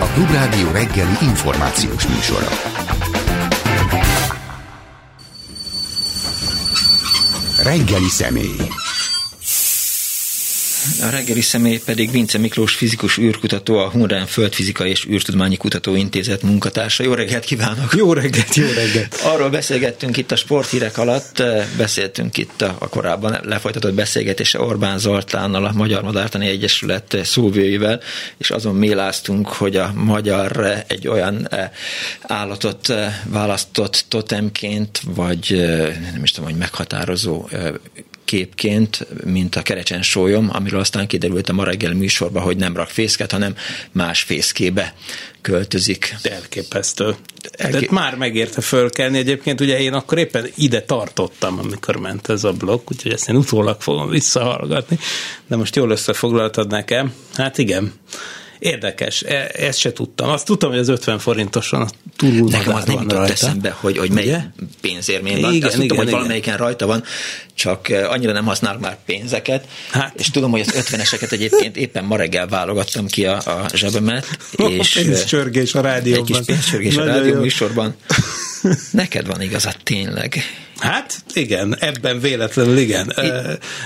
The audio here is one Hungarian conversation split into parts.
A Klubrádió reggeli információs műsora. Reggeli személy. A reggeli személy pedig Vince Miklós fizikus űrkutató, a Hunrán Földfizikai és űrtudományi Kutatóintézet munkatársa. Jó reggelt kívánok! Jó reggelt, jó reggelt! Arról beszélgettünk itt a sporthírek alatt, eh, beszéltünk itt a, a korábban lefolytatott beszélgetése Orbán Zoltánnal, a Magyar Madártani Egyesület szóvőivel, és azon méláztunk, hogy a magyar eh, egy olyan eh, állatot választott totemként, vagy nem is tudom, hogy meghatározó képként, mint a kerecsen sólyom, amiről aztán kiderült a ma reggel műsorban, hogy nem rak fészket, hanem más fészkébe költözik. Elképesztő. Elkép... De már megérte fölkelni. Egyébként ugye én akkor éppen ide tartottam, amikor ment ez a blokk, úgyhogy ezt én utólag fogom visszahallgatni. De most jól összefoglaltad nekem. Hát igen. Érdekes, e, ezt se tudtam. Azt tudtam, hogy az 50 forintoson túlul Nekem az nem jutott eszembe, hogy, hogy mely pénzérmény van. Igen, Azt igen, tudtam, igen, hogy valamelyiken rajta van, csak e, annyira nem használok már pénzeket, hát. és tudom, hogy az 50-eseket egyébként éppen ma reggel válogattam ki a, a zsebemet. és pénzcsörgés a rádióban. Egy kis pénzcsörgés a rádió műsorban. Neked van igazad, tényleg. Hát igen, ebben véletlenül igen.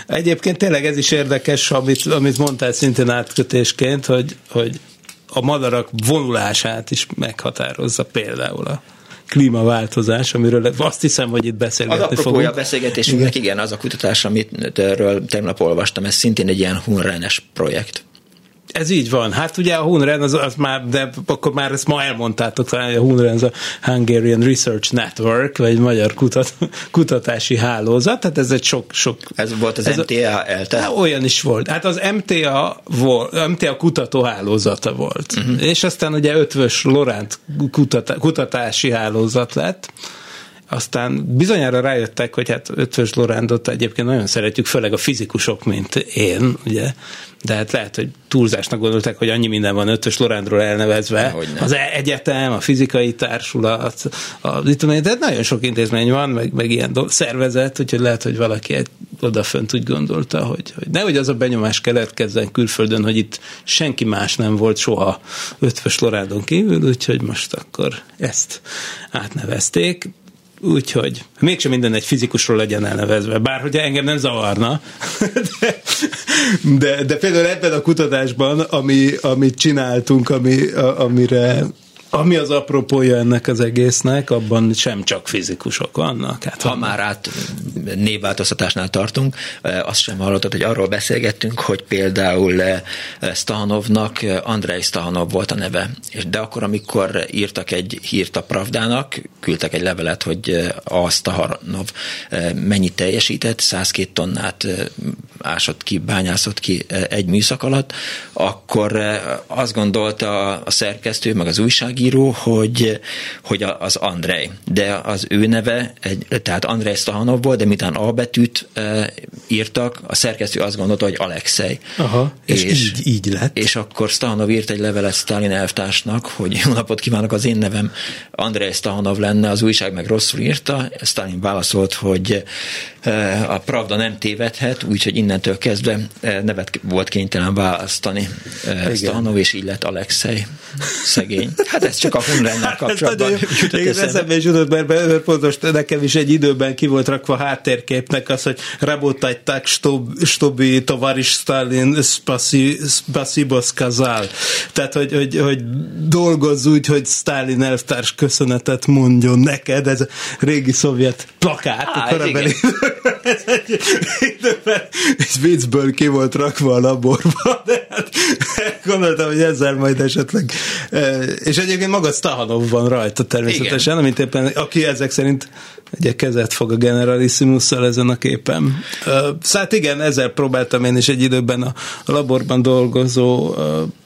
Egyébként tényleg ez is érdekes, amit, amit mondtál szintén átkötésként, hogy, hogy a madarak vonulását is meghatározza például a klímaváltozás, amiről azt hiszem, hogy itt beszélgetni az fogunk. a beszélgetésünknek, igen. igen, az a kutatás, amit erről tegnap olvastam, ez szintén egy ilyen hunrenes projekt. Ez így van. Hát ugye a Hunren, az, az már, de akkor már ezt ma elmondtátok, talán a Hunren az a Hungarian Research Network, vagy magyar kutat, kutatási hálózat, tehát ez egy sok, sok... Ez volt az ez MTA ELTE? Hát olyan is volt. Hát az MTA, volt, MTA kutatóhálózata volt. Uh-huh. És aztán ugye ötvös Loránt kutat, kutatási hálózat lett, aztán bizonyára rájöttek, hogy hát Ötvös Lorándot egyébként nagyon szeretjük, főleg a fizikusok, mint én, ugye, de hát lehet, hogy túlzásnak gondolták, hogy annyi minden van Ötvös Lorándról elnevezve. Az egyetem, a fizikai társulat, a, tehát nagyon sok intézmény van, meg, meg ilyen do- szervezet, úgyhogy lehet, hogy valaki egy odafönt úgy gondolta, hogy, hogy nehogy az a benyomás keletkezzen külföldön, hogy itt senki más nem volt soha Ötvös Lorándon kívül, úgyhogy most akkor ezt átnevezték Úgyhogy mégsem minden egy fizikusról legyen elnevezve, bár hogy engem nem zavarna, de, de, de például ebben a kutatásban, ami, amit csináltunk, ami, a, amire ami az apropója ennek az egésznek, abban sem csak fizikusok vannak. Hát ha már át névváltoztatásnál tartunk, azt sem hallottad, hogy arról beszélgettünk, hogy például Stahanovnak Andrei Stahanov volt a neve. De akkor, amikor írtak egy hírt a Pravdának, küldtek egy levelet, hogy a Stahanov mennyit teljesített, 102 tonnát ásott ki, bányászott ki egy műszak alatt, akkor azt gondolta a szerkesztő, meg az újság újságíró, hogy, hogy az Andrei. De az ő neve, egy, tehát Andrei Stahanov volt, de miután A betűt e, írtak, a szerkesztő azt gondolta, hogy Alexei. Aha, és, és így, így lett. És akkor Stahanov írt egy levelet Stalin elvtársnak, hogy jó napot kívánok, az én nevem Andrei Stahanov lenne, az újság meg rosszul írta. Stalin válaszolt, hogy a Pravda nem tévedhet, úgyhogy innentől kezdve nevet volt kénytelen választani Stahanov, és így lett Alexei. Szegény. Hát ez csak a Hunrennel kapcsolatban. ez nagyon, igen, eszembe is jutott, mert, mert pontos, nekem is egy időben ki volt rakva háttérképnek az, hogy rabotajták stobi tovaris Stalin spasibo skazál. Tehát, hogy, hogy, hogy dolgozz úgy, hogy Stalin elvtárs köszönetet mondjon neked. Ez a régi szovjet plakát. Á, korabeli. ez egy, egy, egy, egy viccből ki volt rakva a laborba, de hát gondoltam, hogy ezzel majd esetleg és egyébként maga Stahanov van rajta természetesen, Igen. amit éppen, aki ezek szerint egy kezet fog a generalissimusszal ezen a képen. Szóval igen, ezzel próbáltam én is egy időben a laborban dolgozó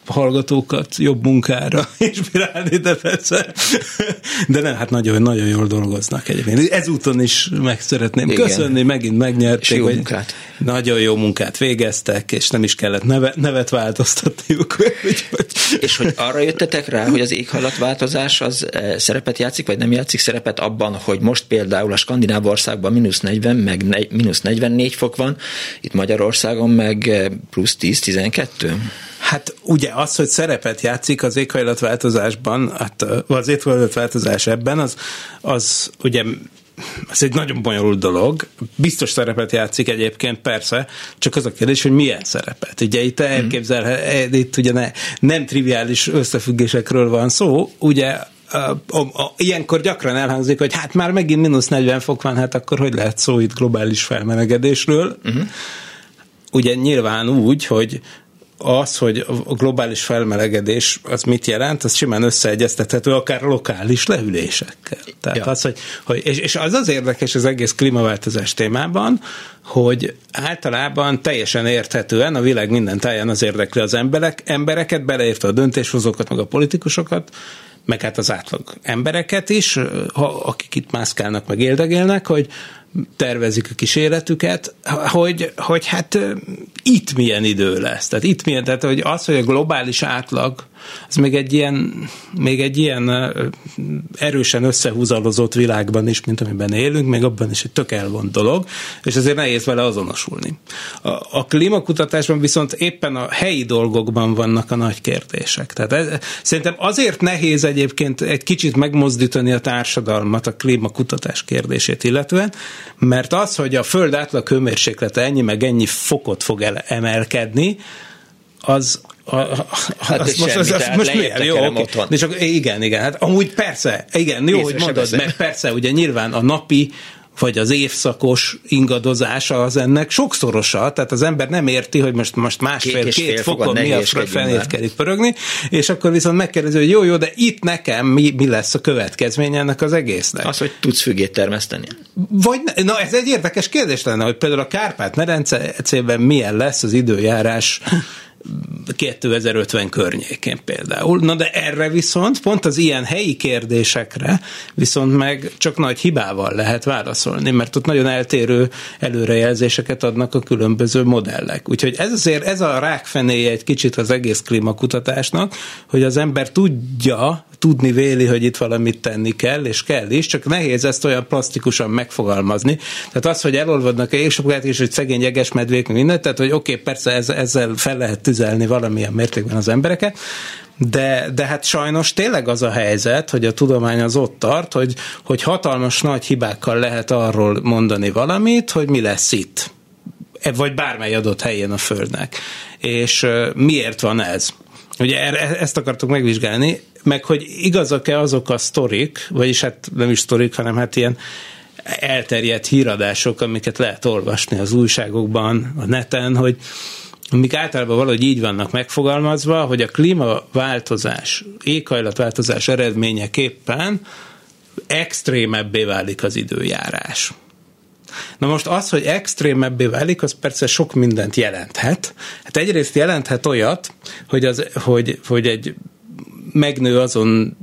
hallgatókat jobb munkára inspirálni, de persze. De nem, hát nagyon, nagyon jól dolgoznak egyébként. Ezúton is meg szeretném Igen. köszönni, megint megnyerték. jó munkát. Nagyon jó munkát végeztek, és nem is kellett neve, nevet változtatniuk. és hogy arra jöttetek rá, hogy az éghajlatváltozás az szerepet játszik, vagy nem játszik szerepet abban, hogy most például a skandináv országban mínusz 40, meg mínusz 44 fok van, itt Magyarországon meg plusz 10-12? Hát ugye az, hogy szerepet játszik az éghajlatváltozásban, hát az éghajlatváltozás ebben, az, az ugye ez egy nagyon bonyolult dolog. Biztos szerepet játszik egyébként, persze, csak az a kérdés, hogy milyen szerepet. Ugye itt mhm. elképzelhet, itt ugye ne, nem triviális összefüggésekről van szó, ugye a, a, a, ilyenkor gyakran elhangzik, hogy hát már megint mínusz 40 fok van, hát akkor hogy lehet szó itt globális felmelegedésről? Uh-huh. Ugye nyilván úgy, hogy az, hogy a globális felmelegedés az mit jelent, az simán összeegyeztethető akár lokális lehűlésekkel. Tehát ja. az, hogy, hogy és, és az az érdekes az egész klímaváltozás témában, hogy általában teljesen érthetően a világ minden táján az érdekli az emberek, embereket, beleértve a döntéshozókat, meg a politikusokat, meg hát az átlag embereket is, akik itt mászkálnak, meg éldegélnek, hogy tervezik a kísérletüket, hogy, hogy hát itt milyen idő lesz. Tehát itt milyen, tehát hogy az, hogy a globális átlag az még egy ilyen, még egy ilyen erősen összehúzalozott világban is, mint amiben élünk, még abban is egy tök elvont dolog, és ezért nehéz vele azonosulni. A, a klímakutatásban viszont éppen a helyi dolgokban vannak a nagy kérdések. Tehát ez, szerintem azért nehéz egyébként egy kicsit megmozdítani a társadalmat a klímakutatás kérdését illetően, mert az, hogy a föld átlag hőmérséklete ennyi meg ennyi fokot fog el, emelkedni, az, a, a, hát az, most, az, az most miért? Jó, okay. De csak, igen, igen, hát amúgy persze, igen, jó, hogy mondod, mert persze, ugye nyilván a napi vagy az évszakos ingadozása az ennek sokszorosa, tehát az ember nem érti, hogy most, most másfél-két két fokon mi a fenét kell itt pörögni, és akkor viszont megkérdezi, hogy jó, jó, de itt nekem mi, mi lesz a következménye ennek az egésznek? Az, hogy tudsz fügét termeszteni. Vagy, na ez egy érdekes kérdés lenne, hogy például a Kárpát-medencében milyen lesz az időjárás 2050 környékén például. Na de erre viszont, pont az ilyen helyi kérdésekre viszont meg csak nagy hibával lehet válaszolni, mert ott nagyon eltérő előrejelzéseket adnak a különböző modellek. Úgyhogy ez azért, ez a rákfenéje egy kicsit az egész klímakutatásnak, hogy az ember tudja, tudni véli, hogy itt valamit tenni kell, és kell is, csak nehéz ezt olyan plastikusan megfogalmazni. Tehát az, hogy elolvadnak a égsapkát, és hogy szegény jeges medvék, mindent, tehát hogy oké, okay, persze ez, ezzel fel lehet tüzelni valamilyen mértékben az embereket, de, de hát sajnos tényleg az a helyzet, hogy a tudomány az ott tart, hogy, hogy hatalmas nagy hibákkal lehet arról mondani valamit, hogy mi lesz itt e, vagy bármely adott helyen a Földnek. És miért van ez? Ugye e, ezt akartuk megvizsgálni, meg hogy igazak-e azok a sztorik, vagyis hát nem is sztorik, hanem hát ilyen elterjedt híradások, amiket lehet olvasni az újságokban, a neten, hogy amik általában valahogy így vannak megfogalmazva, hogy a klímaváltozás, éghajlatváltozás eredményeképpen extrémebbé válik az időjárás. Na most az, hogy extrémebbé válik, az persze sok mindent jelenthet. Hát egyrészt jelenthet olyat, hogy, az, hogy, hogy egy megnő azon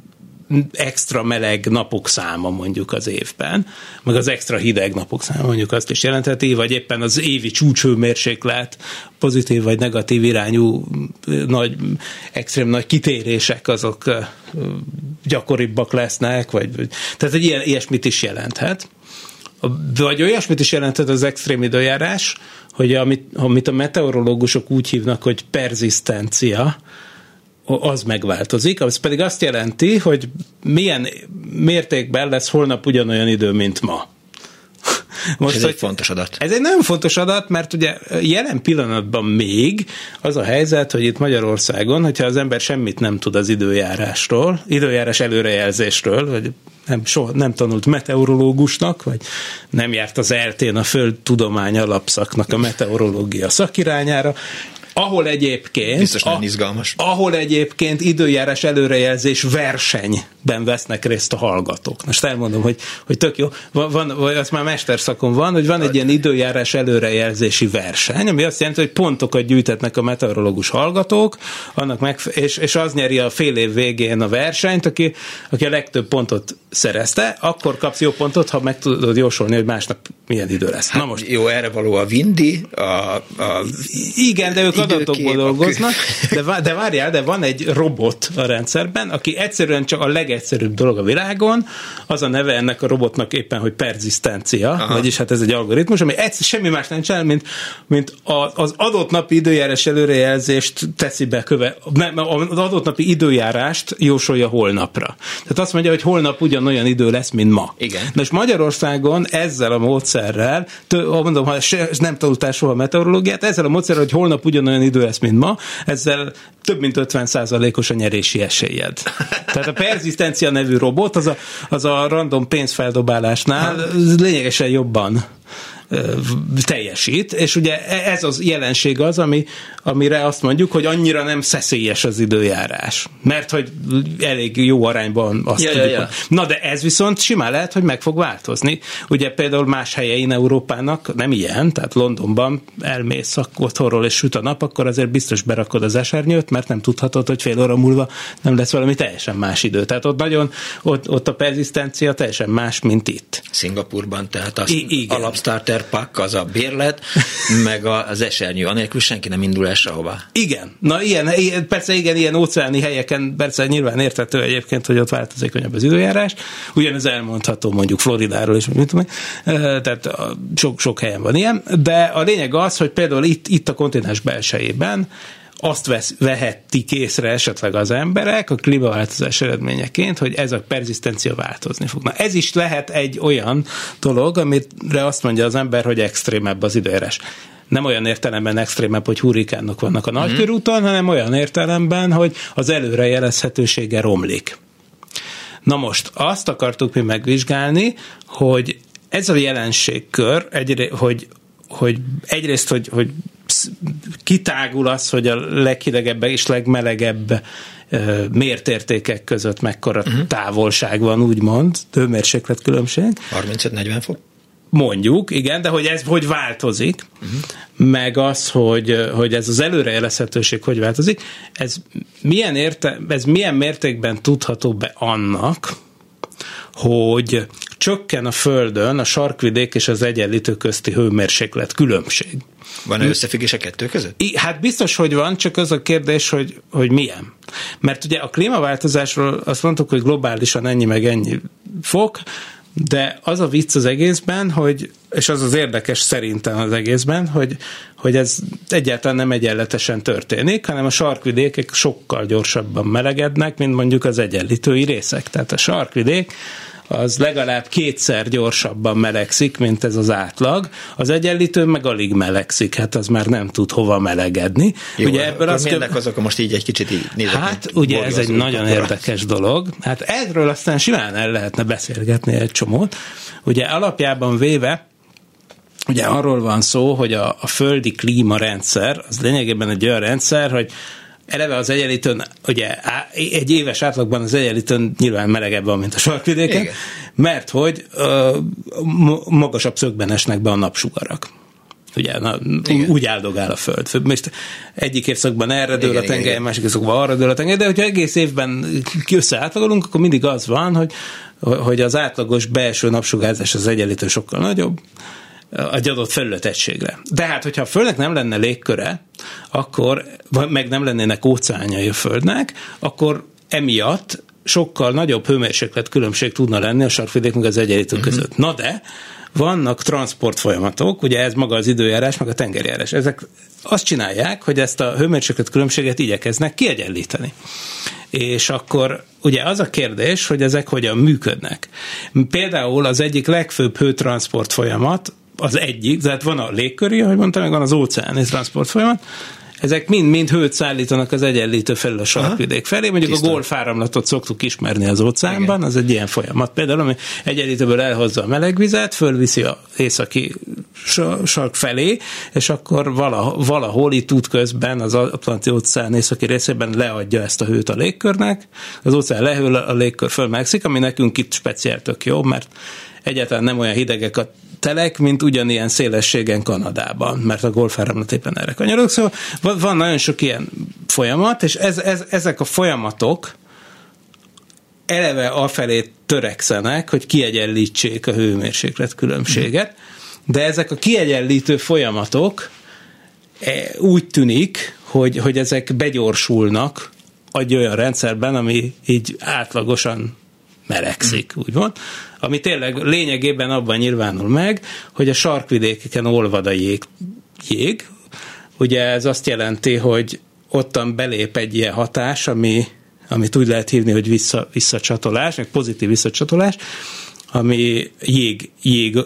extra meleg napok száma mondjuk az évben, meg az extra hideg napok száma mondjuk azt is jelentheti, vagy éppen az évi csúcsőmérséklet pozitív vagy negatív irányú nagy, extrém nagy kitérések azok gyakoribbak lesznek, vagy, tehát egy ilyen, ilyesmit is jelenthet. Vagy olyasmit is jelenthet az extrém időjárás, hogy amit, amit a meteorológusok úgy hívnak, hogy perzisztencia, az megváltozik, az pedig azt jelenti, hogy milyen mértékben lesz holnap ugyanolyan idő, mint ma. Most, ez egy fontos adat. Ez egy nagyon fontos adat, mert ugye jelen pillanatban még az a helyzet, hogy itt Magyarországon, hogyha az ember semmit nem tud az időjárásról, időjárás előrejelzésről, vagy nem, soha nem tanult meteorológusnak, vagy nem járt az eltén a Földtudomány alapszaknak a meteorológia szakirányára, ahol egyébként, Biztos a, izgalmas. ahol egyébként időjárás előrejelzés versenyben vesznek részt a hallgatók. Most elmondom, hogy, hogy tök jó, van, van, vagy az már mesterszakon van, hogy van egy ilyen időjárás előrejelzési verseny, ami azt jelenti, hogy pontokat gyűjtetnek a meteorológus hallgatók, annak meg, és, és az nyeri a fél év végén a versenyt, aki, aki a legtöbb pontot szerezte, akkor kapsz jó pontot, ha meg tudod jósolni, hogy másnap milyen idő lesz. Hát, Na most. Jó, erre való a Vindi, a, a igen, de ők igen, adatokból dolgoznak, de, de várjál, de van egy robot a rendszerben, aki egyszerűen csak a legegyszerűbb dolog a világon, az a neve ennek a robotnak éppen, hogy perzisztencia, Aha. vagyis hát ez egy algoritmus, ami egyszer, semmi más nem csinál, mint, mint a, az adott napi időjárás előrejelzést teszi be köve, az adott napi időjárást jósolja holnapra. Tehát azt mondja, hogy holnap ugyanolyan idő lesz, mint ma. Igen. Na és Magyarországon ezzel a módszerrel, tő, mondom, ha nem tanultál soha meteorológiát, ezzel a módszerrel, hogy holnap ugyanolyan idő lesz, mint ma, ezzel több mint 50%-os a nyerési esélyed. Tehát a perzisztencia nevű robot, az a, az a random pénzfeldobálásnál lényegesen jobban teljesít, és ugye e, ez az jelenség az, ami, amire azt mondjuk, hogy annyira nem szeszélyes az időjárás. Mert hogy elég jó arányban azt ja, tudjuk. Ja, ja. Na de ez viszont simán lehet, hogy meg fog változni. Ugye például más helyein Európának nem ilyen, tehát Londonban elmész otthonról és süt a nap, akkor azért biztos berakod az esernyőt, mert nem tudhatod, hogy fél óra múlva nem lesz valami teljesen más idő. Tehát ott nagyon, ott, ott a perzisztencia teljesen más, mint itt. Szingapurban, tehát az I- igen. alapstarter pak, az a bérlet, meg az esernyő, anélkül senki nem indul el sehova. Igen, na ilyen, ilyen, persze igen, ilyen óceáni helyeken persze nyilván értető egyébként, hogy ott változékonyabb az időjárás, ugyanez elmondható mondjuk Floridáról is, mit tudom, tehát sok, sok helyen van ilyen, de a lényeg az, hogy például itt, itt a kontinens belsejében azt vesz, vehettik észre esetleg az emberek a klímaváltozás eredményeként, hogy ez a perzisztencia változni fog. Na ez is lehet egy olyan dolog, amire azt mondja az ember, hogy extrémebb az időjárás nem olyan értelemben extrémebb, hogy hurrikánok vannak a nagykörúton, hanem olyan értelemben, hogy az előrejelezhetősége romlik. Na most azt akartuk mi megvizsgálni, hogy ez a jelenségkör, egy, hogy, hogy egyrészt, hogy, hogy kitágul az, hogy a leghidegebb és legmelegebb mértértékek között mekkora uh-huh. távolság van, úgymond, hőmérséklet különbség. 35-40 fok? Mondjuk, igen, de hogy ez hogy változik, uh-huh. meg az, hogy, hogy ez az előrejelezhetőség hogy változik, ez milyen, érte, ez milyen mértékben tudható be annak, hogy csökken a Földön a sarkvidék és az egyenlítő közti hőmérséklet különbség. Van-e összefüggés a kettő között? I, hát biztos, hogy van, csak az a kérdés, hogy, hogy milyen. Mert ugye a klímaváltozásról azt mondtuk, hogy globálisan ennyi meg ennyi fok, de az a vicc az egészben, hogy, és az az érdekes szerintem az egészben, hogy, hogy ez egyáltalán nem egyenletesen történik, hanem a sarkvidékek sokkal gyorsabban melegednek, mint mondjuk az egyenlítői részek. Tehát a sarkvidék az legalább kétszer gyorsabban melegszik, mint ez az átlag. Az egyenlítő meg alig melegszik, hát az már nem tud hova melegedni. Jó, ugye ebből az kö... azok most így egy kicsit így nézek, Hát ugye ez egy nagyon akkor. érdekes dolog. Hát erről aztán simán el lehetne beszélgetni egy csomót. Ugye alapjában véve Ugye arról van szó, hogy a, a földi klímarendszer az lényegében egy olyan rendszer, hogy eleve az egyenlítőn, ugye egy éves átlagban az egyenlítőn nyilván melegebb van, mint a sarkvidéken, Igen. mert hogy uh, magasabb szögben esnek be a napsugarak. Ugye, na, úgy áldogál a föld. Most egyik évszakban erre dől igen, a tenger, igen. másik évszakban arra dől a tenger, de hogyha egész évben összeátlagolunk, akkor mindig az van, hogy, hogy az átlagos belső napsugárzás az egyenlítő sokkal nagyobb, egy adott felületegységre. De hát, hogyha a Földnek nem lenne légköre, akkor, meg nem lennének óceánjai a Földnek, akkor emiatt sokkal nagyobb hőmérséklet különbség tudna lenni a sarkvidék meg az egyenlítő uh-huh. között. Na de, vannak transport folyamatok, ugye ez maga az időjárás, meg a tengerjárás. Ezek azt csinálják, hogy ezt a hőmérséklet különbséget igyekeznek kiegyenlíteni. És akkor ugye az a kérdés, hogy ezek hogyan működnek. Például az egyik legfőbb hőtransport folyamat az egyik, tehát van a légköri, ahogy mondtam, meg van az óceáni transport folyamat, ezek mind-mind hőt szállítanak az egyenlítő felül a sarkvidék felé. Mondjuk Tisztán. a golfáramlatot szoktuk ismerni az óceánban, Igen. az egy ilyen folyamat. Például, ami egyenlítőből elhozza a melegvizet, fölviszi a északi sark felé, és akkor valahol itt út közben az Atlanti óceán északi részében leadja ezt a hőt a légkörnek, az óceán lehűl, a légkör fölmegszik, ami nekünk itt speciál tök jó, mert egyáltalán nem olyan hidegek a telek, mint ugyanilyen szélességen Kanadában, mert a golfáramlat éppen erre kanyarok. Szóval van nagyon sok ilyen folyamat, és ez, ez, ezek a folyamatok eleve afelé törekszenek, hogy kiegyenlítsék a hőmérséklet különbséget, de ezek a kiegyenlítő folyamatok e, úgy tűnik, hogy, hogy ezek begyorsulnak egy olyan rendszerben, ami így átlagosan melegszik, úgy van, ami tényleg lényegében abban nyilvánul meg, hogy a sarkvidékeken olvad a jég, jég. Ugye ez azt jelenti, hogy ottan belép egy ilyen hatás, ami, amit úgy lehet hívni, hogy vissza, visszacsatolás, meg pozitív visszacsatolás, ami jég, jég,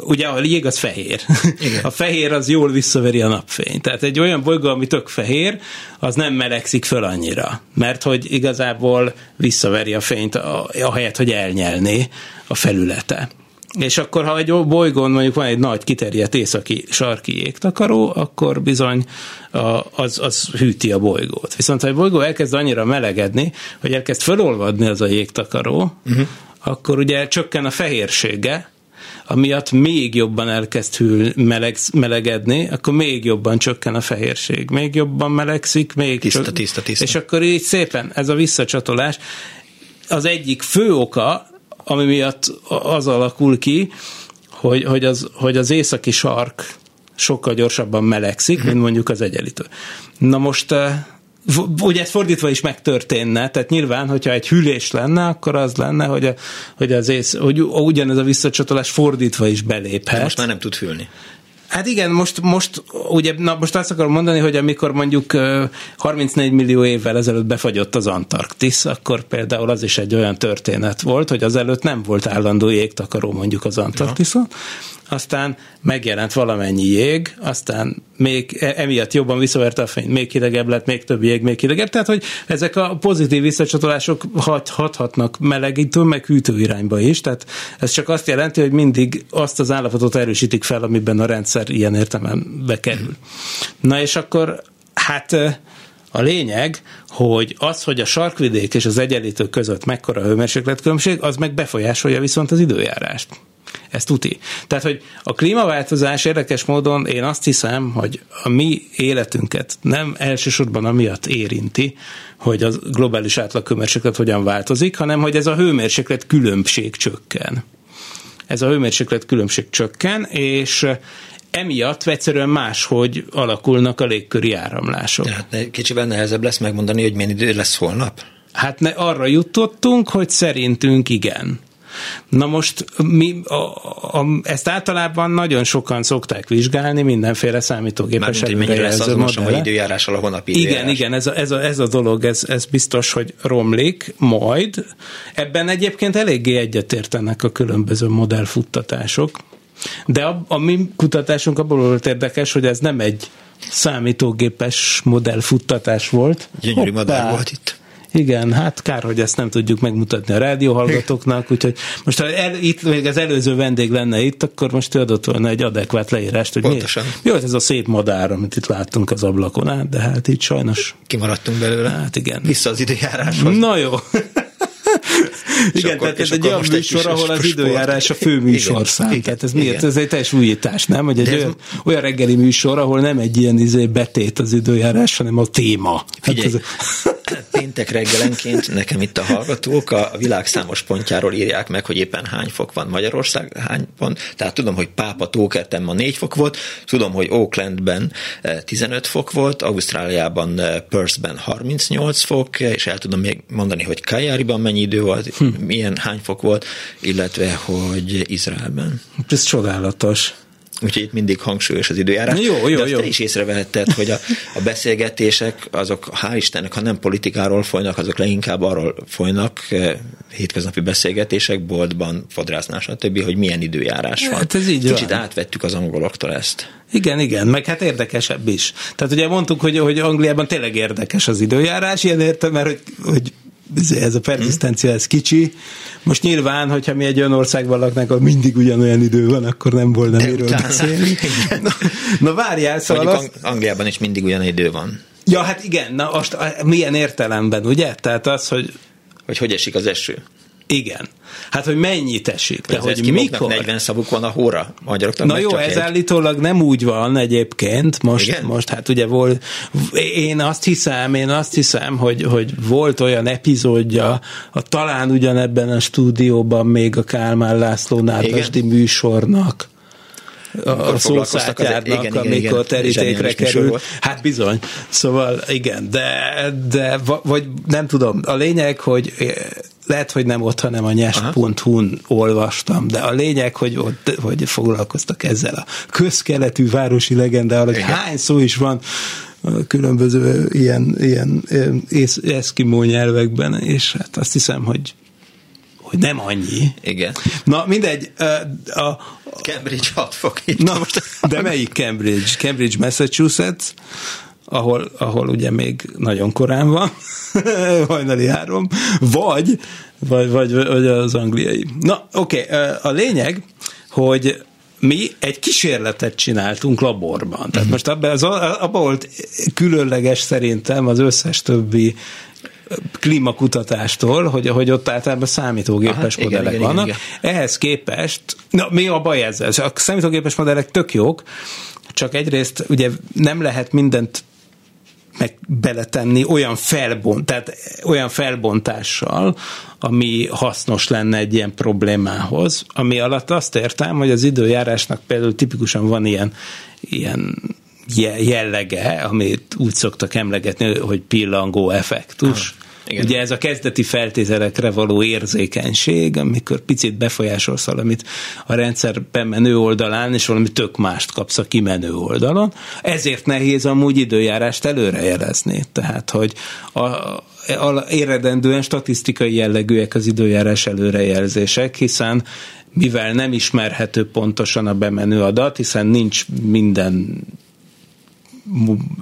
ugye a jég az fehér. Igen. A fehér az jól visszaveri a napfényt. Tehát egy olyan bolygó, ami tök fehér, az nem melegszik föl annyira, mert hogy igazából visszaveri a fényt, ahelyett, hogy elnyelné a felülete. És akkor, ha egy bolygón mondjuk van egy nagy kiterjedt északi sarki jégtakaró, akkor bizony az, az hűti a bolygót. Viszont ha egy bolygó elkezd annyira melegedni, hogy elkezd felolvadni az a jégtakaró, uh-huh akkor ugye csökken a fehérsége, amiatt még jobban elkezd hűl, meleg, melegedni, akkor még jobban csökken a fehérség, még jobban melegszik, még tiszta, csök... tiszta, tiszta. És akkor így szépen ez a visszacsatolás az egyik fő oka, ami miatt az alakul ki, hogy, hogy, az, hogy az északi sark sokkal gyorsabban melegszik, mint mondjuk az egyenlítő. Na most eh, ugye ez fordítva is megtörténne, tehát nyilván, hogyha egy hűlés lenne, akkor az lenne, hogy, a, hogy, az ész, hogy ugyanez a visszacsatolás fordítva is beléphet. De most már nem tud hűlni. Hát igen, most, most, ugye, na most azt akarom mondani, hogy amikor mondjuk 34 millió évvel ezelőtt befagyott az Antarktisz, akkor például az is egy olyan történet volt, hogy az előtt nem volt állandó jégtakaró mondjuk az Antarktiszon, ja aztán megjelent valamennyi jég, aztán még e, emiatt jobban visszaverte a fényt, még hidegebb lett, még több jég, még hidegebb. Tehát, hogy ezek a pozitív visszacsatolások hat, hathatnak melegítő, meg hűtő irányba is. Tehát ez csak azt jelenti, hogy mindig azt az állapotot erősítik fel, amiben a rendszer ilyen értelemben bekerül. Na és akkor hát a lényeg, hogy az, hogy a sarkvidék és az egyenlítő között mekkora hőmérsékletkülönbség, az meg befolyásolja viszont az időjárást. Ez tuti. Tehát, hogy a klímaváltozás érdekes módon én azt hiszem, hogy a mi életünket nem elsősorban amiatt érinti, hogy a globális átlaghőmérséklet hogyan változik, hanem hogy ez a hőmérséklet különbség csökken. Ez a hőmérséklet különbség csökken, és emiatt egyszerűen máshogy alakulnak a légköri áramlások. Tehát kicsivel nehezebb lesz megmondani, hogy milyen idő lesz holnap? Hát ne, arra jutottunk, hogy szerintünk igen. Na most mi, a, a, ezt általában nagyon sokan szokták vizsgálni, mindenféle számítógépes előrejelző modell. időjárással a hónapi időjárás. Igen, igen, ez a, ez a, ez a dolog, ez, ez biztos, hogy romlik majd. Ebben egyébként eléggé egyetértenek a különböző modellfuttatások. De a, a mi kutatásunk abból volt érdekes, hogy ez nem egy számítógépes modellfuttatás volt. Gyönyörű Hoppá. modell volt itt. Igen, hát kár, hogy ezt nem tudjuk megmutatni a rádióhallgatóknak, úgyhogy most ha el, itt még az előző vendég lenne itt, akkor most ő adott volna egy adekvát leírást, hogy Pontosan. mi, mi volt ez a szép madár, amit itt láttunk az ablakon át, de hát itt sajnos... Kimaradtunk belőle. Hát igen. Vissza az időjáráshoz. Na jó. Igen, tehát ez egy olyan műsor, ahol az időjárás a fő műsorszám. Tehát ez miért? Ez egy teljes újítás, nem? Hogy egy olyan, olyan reggeli műsor, ahol nem egy ilyen izé betét az időjárás, hanem a téma. Hát ez... péntek reggelenként nekem itt a hallgatók a világ számos pontjáról írják meg, hogy éppen hány fok van Magyarország, hány pont. Tehát tudom, hogy Pápa Tókerten ma 4 fok volt, tudom, hogy Oaklandben 15 eh, fok volt, Ausztráliában eh, Perthben 38 fok, és el tudom még mondani, hogy Kajáriban mennyi idő volt, hm. milyen hány fok volt, illetve hogy Izraelben. Ez csodálatos. Úgyhogy itt mindig hangsúlyos az időjárás. Jó, jó, De jó. te is észrevehetted, hogy a, a beszélgetések, azok hál' Istennek, ha nem politikáról folynak, azok leginkább arról folynak, eh, hétköznapi beszélgetések, boltban, fodrásznál, stb., hogy milyen időjárás van. Hát ez így Kicsit van. átvettük az angoloktól ezt. Igen, igen, meg hát érdekesebb is. Tehát ugye mondtuk, hogy, hogy Angliában tényleg érdekes az időjárás, ilyen értem, mert hogy, hogy ez a perzisztencia, ez kicsi. Most nyilván, hogyha mi egy olyan országban laknánk, ahol mindig ugyanolyan idő van, akkor nem volna De miről beszélni. Na, na várjál, szóval Mondjuk azt... Angliában is mindig ugyan idő van. Ja, hát igen, na most milyen értelemben, ugye? Tehát az, hogy... Hogy hogy esik az eső. Igen. Hát, hogy mennyit esik. De hogy mikor? 40 szavuk van a hóra, magyaroknak Na jó, ez egy. állítólag nem úgy van egyébként. Most, Igen? most hát ugye volt, én azt hiszem, én azt hiszem, hogy, hogy volt olyan epizódja, a, talán ugyanebben a stúdióban még a Kálmán László Nádasdi műsornak, a szószátjárnak, amikor terítékre került. Hát bizony. Szóval igen, de, de vagy nem tudom, a lényeg, hogy lehet, hogy nem ott, hanem a nyes.hu-n olvastam, de a lényeg, hogy ott hogy foglalkoztak ezzel a közkeletű városi legendával, hogy hány szó is van különböző ilyen, ilyen eszkimó nyelvekben, és hát azt hiszem, hogy hogy nem annyi. Igen. Na, mindegy. A, a, Cambridge 6 fok. Na, de melyik Cambridge? Cambridge, Massachusetts, ahol, ahol ugye még nagyon korán van, hajnali három, vagy, vagy, vagy, vagy az angliai. Na, oké, okay, a lényeg, hogy mi egy kísérletet csináltunk laborban. Tehát uh-huh. most abban, az, abban volt különleges szerintem az összes többi klímakutatástól, hogy, hogy ott általában számítógépes Aha, modellek igen, vannak. Igen, igen. Ehhez képest, na mi a baj ezzel? A számítógépes modellek tök jók, csak egyrészt ugye nem lehet mindent meg beletenni olyan felbont, tehát olyan felbontással, ami hasznos lenne egy ilyen problémához, ami alatt azt értem, hogy az időjárásnak például tipikusan van ilyen, ilyen jellege, amit úgy szoktak emlegetni, hogy pillangó effektus. Ah igen. Ugye ez a kezdeti feltételekre való érzékenység, amikor picit befolyásolsz valamit a rendszer bemenő oldalán, és valami tök mást kapsz a kimenő oldalon. Ezért nehéz amúgy időjárást előrejelezni. Tehát, hogy a, éredendően statisztikai jellegűek az időjárás előrejelzések, hiszen mivel nem ismerhető pontosan a bemenő adat, hiszen nincs minden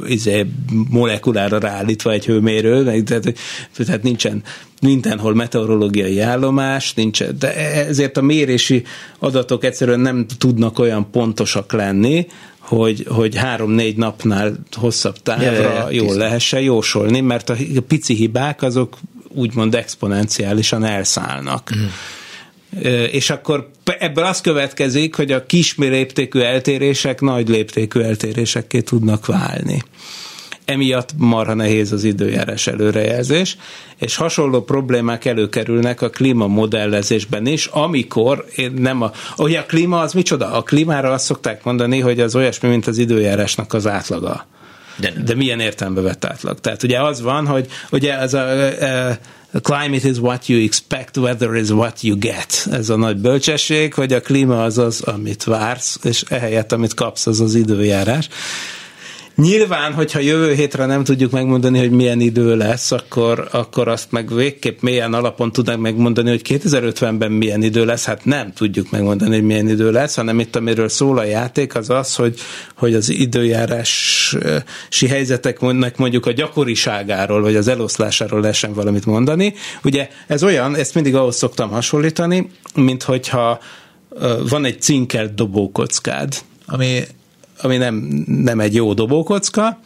izé, molekulára ráállítva egy hőmérő, tehát, tehát nincsen mindenhol meteorológiai állomás, nincsen, de ezért a mérési adatok egyszerűen nem tudnak olyan pontosak lenni, hogy, hogy három-négy napnál hosszabb távra ja, jól tisztán. lehessen jósolni, mert a pici hibák azok úgymond exponenciálisan elszállnak. Mm és akkor ebből az következik, hogy a kis léptékű eltérések nagy léptékű eltérésekké tudnak válni. Emiatt marha nehéz az időjárás előrejelzés, és hasonló problémák előkerülnek a klímamodellezésben is, amikor nem a... Ugye a klíma az micsoda? A klímára azt szokták mondani, hogy az olyasmi, mint az időjárásnak az átlaga. De, De milyen értelembe vett átlag? Tehát ugye az van, hogy ugye ez a, a, climate is what you expect, weather is what you get. Ez a nagy bölcsesség, hogy a klíma az az, amit vársz, és ehelyett, amit kapsz, az az időjárás. Nyilván, hogyha jövő hétre nem tudjuk megmondani, hogy milyen idő lesz, akkor, akkor azt meg végképp milyen alapon tudnak megmondani, hogy 2050-ben milyen idő lesz. Hát nem tudjuk megmondani, hogy milyen idő lesz, hanem itt, amiről szól a játék, az az, hogy, hogy az időjárási helyzeteknek mondjuk a gyakoriságáról, vagy az eloszlásáról lehessen valamit mondani. Ugye ez olyan, ezt mindig ahhoz szoktam hasonlítani, mint hogyha van egy cinkert dobókockád, ami ami nem, nem egy jó dobókocka,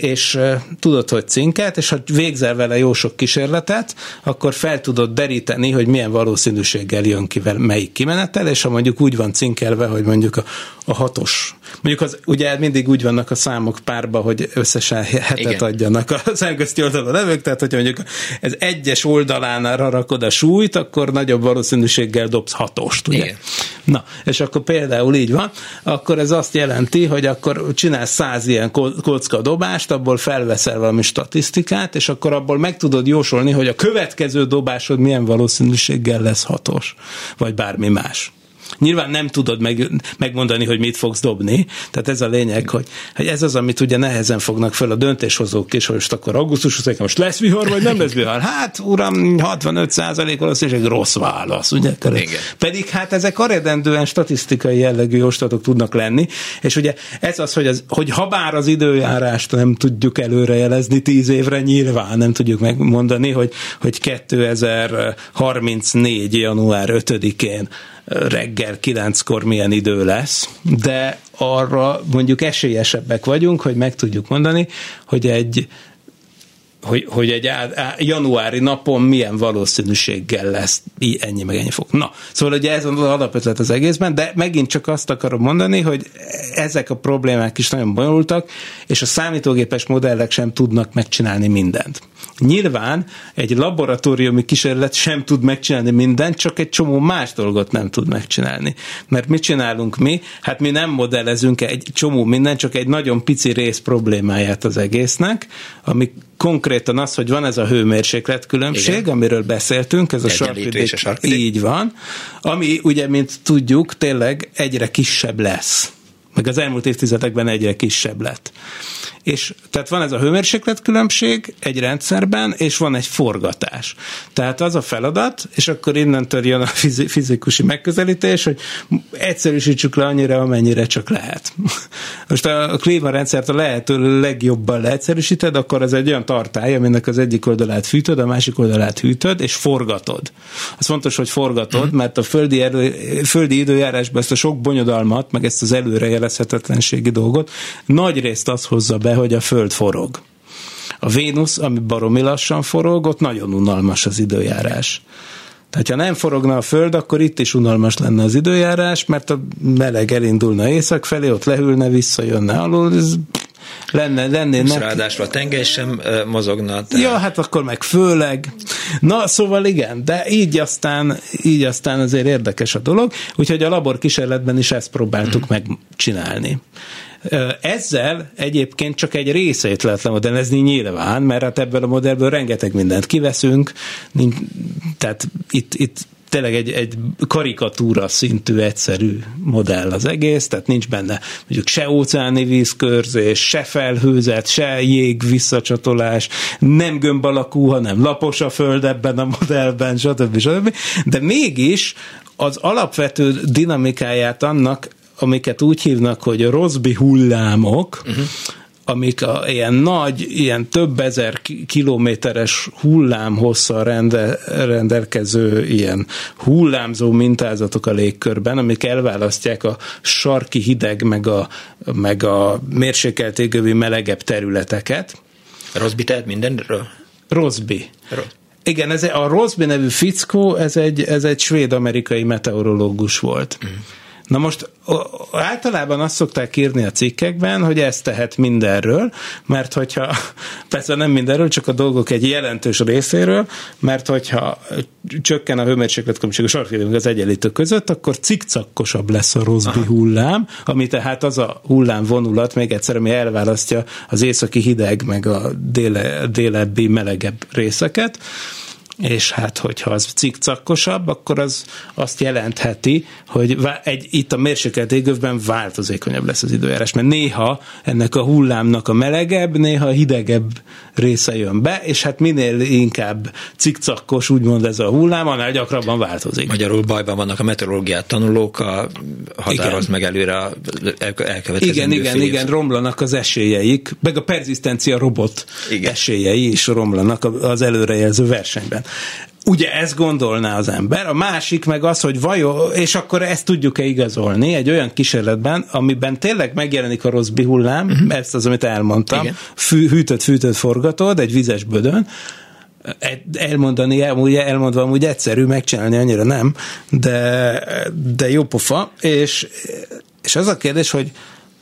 és tudod, hogy cinket, és ha végzel vele jó sok kísérletet, akkor fel tudod deríteni, hogy milyen valószínűséggel jön ki melyik kimenetel, és ha mondjuk úgy van cinkelve, hogy mondjuk a, a hatos Mondjuk az, ugye mindig úgy vannak a számok párba, hogy összesen hetet Igen. adjanak az elközti oldalon levők, tehát hogyha mondjuk ez egyes oldalánál rakod a súlyt, akkor nagyobb valószínűséggel dobsz hatost, ugye? Igen. Na, és akkor például így van, akkor ez azt jelenti, hogy akkor csinálsz száz ilyen kocka dobást, abból felveszel valami statisztikát, és akkor abból meg tudod jósolni, hogy a következő dobásod milyen valószínűséggel lesz hatos, vagy bármi más. Nyilván nem tudod meg, megmondani, hogy mit fogsz dobni, tehát ez a lényeg, hogy, hogy ez az, amit ugye nehezen fognak fel a döntéshozók is, hogy most akkor augusztus 20 most lesz vihar, vagy nem lesz vihar. Hát, uram, 65 százalék valószínűleg rossz válasz, ugye? Igen. Pedig hát ezek aredendően statisztikai jellegű jóslatok tudnak lenni, és ugye ez az, hogy, az, hogy ha bár az időjárást nem tudjuk előrejelezni tíz évre, nyilván nem tudjuk megmondani, hogy, hogy 2034. január 5-én reggel kilenckor milyen idő lesz, de arra mondjuk esélyesebbek vagyunk, hogy meg tudjuk mondani, hogy egy hogy, hogy egy á, á, januári napon milyen valószínűséggel lesz ennyi meg ennyi fok. Na, szóval ugye ez az alapötlet az egészben, de megint csak azt akarom mondani, hogy ezek a problémák is nagyon bonyolultak, és a számítógépes modellek sem tudnak megcsinálni mindent. Nyilván egy laboratóriumi kísérlet sem tud megcsinálni mindent, csak egy csomó más dolgot nem tud megcsinálni. Mert mit csinálunk mi? Hát mi nem modellezünk egy csomó mindent, csak egy nagyon pici rész problémáját az egésznek, ami konkrétan az, hogy van ez a hőmérséklet különbség, Igen. amiről beszéltünk, ez a sarkvidék, így van, ami ugye, mint tudjuk, tényleg egyre kisebb lesz. Meg az elmúlt évtizedekben egyre kisebb lett és tehát van ez a hőmérséklet különbség egy rendszerben, és van egy forgatás. Tehát az a feladat, és akkor innentől jön a fizikusi megközelítés, hogy egyszerűsítsük le annyira, amennyire csak lehet. Most a klímarendszert a lehető legjobban leegyszerűsíted, akkor ez egy olyan tartály, aminek az egyik oldalát fűtöd, a másik oldalát hűtöd, és forgatod. Az fontos, hogy forgatod, mhm. mert a földi, elő, földi időjárásban ezt a sok bonyodalmat, meg ezt az előrejelezhetetlenségi dolgot nagy részt az hozza be, hogy a Föld forog. A Vénusz, ami baromi lassan forog, ott nagyon unalmas az időjárás. Tehát, ha nem forogna a Föld, akkor itt is unalmas lenne az időjárás, mert a meleg elindulna észak felé, ott lehűlne, visszajönne alul, ez lenne, lennének. ráadásul a tengely sem mozogna. Tehát... Ja, hát akkor meg főleg. Na, szóval igen, de így aztán, így aztán azért érdekes a dolog, úgyhogy a labor kísérletben is ezt próbáltuk mm. megcsinálni. Ezzel egyébként csak egy részét lehet lemodellezni nyilván, mert hát ebből a modellből rengeteg mindent kiveszünk, tehát itt, itt tényleg egy, egy karikatúra szintű egyszerű modell az egész, tehát nincs benne mondjuk se óceáni vízkörzés, se felhőzet, se jég visszacsatolás, nem gömb alakú, hanem lapos a föld ebben a modellben, stb. stb. De mégis az alapvető dinamikáját annak amiket úgy hívnak, hogy Rosby hullámok, uh-huh amik a, ilyen nagy, ilyen több ezer kilométeres hullám hosszal rende, rendelkező ilyen hullámzó mintázatok a légkörben, amik elválasztják a sarki hideg meg a, meg a mérsékelt égövi melegebb területeket. Rosby tehet mindenről? Rosby. Ro- igen, ez a Rosby nevű fickó, ez egy, ez egy svéd-amerikai meteorológus volt. Mm. Na most általában azt szokták írni a cikkekben, hogy ezt tehet mindenről, mert hogyha, persze nem mindenről, csak a dolgok egy jelentős részéről, mert hogyha csökken a hőmérsékletkülönbség a sarkvidék az egyenlítő között, akkor cikcakkosabb lesz a Rossby hullám, ami tehát az a hullám vonulat, még egyszer, ami elválasztja az északi hideg, meg a déle, délebbi melegebb részeket, és hát hogyha az cikcakkosabb, akkor az azt jelentheti, hogy egy, itt a mérsékelt égövben változékonyabb lesz az időjárás, mert néha ennek a hullámnak a melegebb, néha a hidegebb része jön be, és hát minél inkább cikcakkos, úgymond ez a hullám, annál gyakrabban változik. Magyarul bajban vannak a meteorológiát tanulók, a határoz igen. meg előre a elkövetkező Igen, igen, fél. igen, romlanak az esélyeik, meg a perzisztencia robot igen. esélyei is romlanak az előrejelző versenyben. Ugye ezt gondolná az ember, a másik meg az, hogy vajon, és akkor ezt tudjuk-e igazolni egy olyan kísérletben, amiben tényleg megjelenik a rossz bihullám, uh-huh. ezt az, amit elmondtam, fű, hűtött, fűtött forgatod egy vizes bödön, elmondani, amúgy, elmondva amúgy egyszerű, megcsinálni annyira nem, de, de jó pofa, és, és az a kérdés, hogy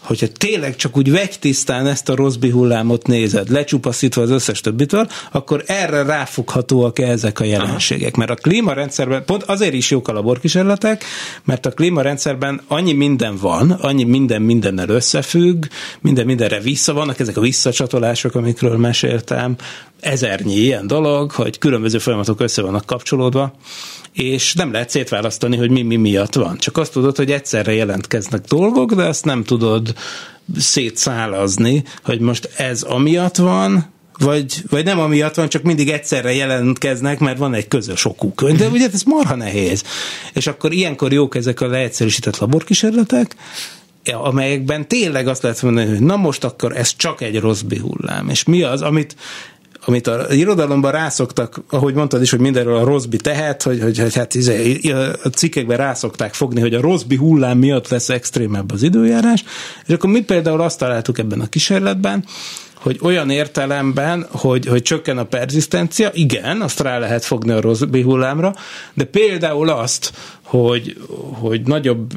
hogyha tényleg csak úgy vegytisztán ezt a Rosby hullámot nézed, lecsupaszítva az összes többitől, akkor erre ráfoghatóak ezek a jelenségek. Mert a klímarendszerben, pont azért is jók a laborkísérletek, mert a klímarendszerben annyi minden van, annyi minden mindennel összefügg, minden mindenre vissza vannak, ezek a visszacsatolások, amikről meséltem, ezernyi ilyen dolog, hogy különböző folyamatok össze vannak kapcsolódva, és nem lehet szétválasztani, hogy mi mi miatt van. Csak azt tudod, hogy egyszerre jelentkeznek dolgok, de ezt nem tudod szétszálazni, hogy most ez amiatt van, vagy, vagy nem amiatt van, csak mindig egyszerre jelentkeznek, mert van egy közös okuk. De ugye ez marha nehéz. És akkor ilyenkor jók ezek a leegyszerűsített laborkísérletek, amelyekben tényleg azt lehet mondani, hogy na most akkor ez csak egy rossz bihullám. És mi az, amit amit a irodalomban rászoktak, ahogy mondtad is, hogy mindenről a Rosby tehet, hogy, hogy, hogy hát izé, a cikkekben rászokták fogni, hogy a Rosby hullám miatt lesz extrémebb az időjárás, és akkor mi például azt találtuk ebben a kísérletben, hogy olyan értelemben, hogy, hogy csökken a perzisztencia, igen, azt rá lehet fogni a Rossby hullámra, de például azt, hogy, hogy nagyobb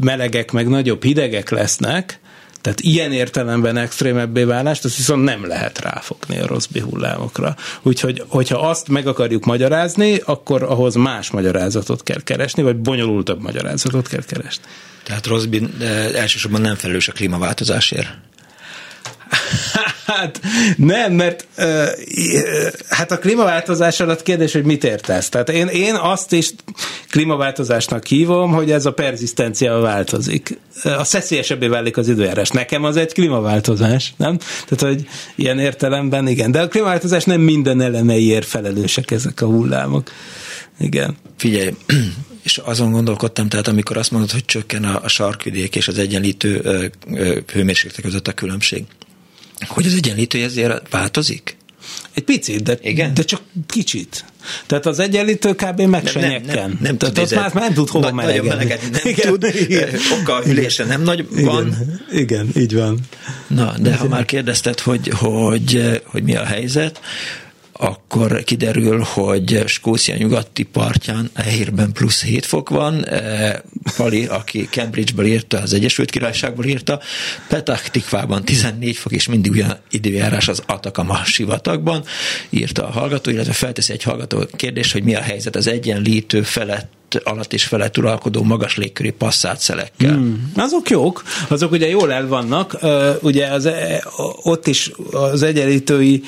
melegek, meg nagyobb hidegek lesznek, tehát ilyen értelemben extrémebbé válást, azt viszont nem lehet ráfogni a Rossby hullámokra. Úgyhogy, hogyha azt meg akarjuk magyarázni, akkor ahhoz más magyarázatot kell keresni, vagy bonyolultabb magyarázatot kell keresni. Tehát Rossby elsősorban nem felelős a klímaváltozásért. Hát nem, mert hát a klímaváltozás alatt kérdés, hogy mit értesz. Tehát én, én azt is klímaváltozásnak hívom, hogy ez a perzisztencia változik. A szeszélyesebbé válik az időjárás. Nekem az egy klímaváltozás, nem? Tehát, hogy ilyen értelemben igen. De a klímaváltozás nem minden elemeiért felelősek ezek a hullámok. Igen. Figyelj, és azon gondolkodtam, tehát amikor azt mondod, hogy csökken a, a sarkvidék és az egyenlítő hőmérsékletek között a különbség, hogy az egyenlítő ezért változik? Egy picit, de, Igen? de csak kicsit. Tehát az egyenlítő kb. meg nem, nem, Nem, nem Tehát tud, már, nem tud hova melegedni. melegedni. Nem igen, tud, igen. oka a hűlése nem nagy van. Igen, igen, így van. Na, de ha már kérdezted, hogy, hogy, hogy mi a helyzet, akkor kiderül, hogy Skócia nyugati partján Ehérben plusz 7 fok van, e, Pali, aki Cambridge-ből írta, az Egyesült Királyságból írta, Petah Tikvában 14 fok, és mindig olyan időjárás az Atakama sivatagban, írta a hallgató, illetve felteszi egy hallgató kérdést, hogy mi a helyzet az egyenlítő felett alatt és felett uralkodó magas légköri passzát Hmm, azok jók, azok ugye jól el vannak, ugye az, e, ott is az egyenlítői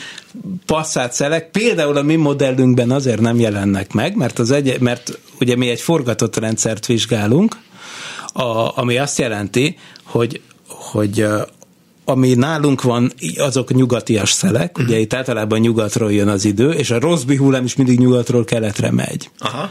passzát például a mi modellünkben azért nem jelennek meg, mert, az egy, mert ugye mi egy forgatott rendszert vizsgálunk, a, ami azt jelenti, hogy, hogy ami nálunk van, azok nyugatias szelek, ugye itt általában nyugatról jön az idő, és a Rossby hullám is mindig nyugatról keletre megy. Aha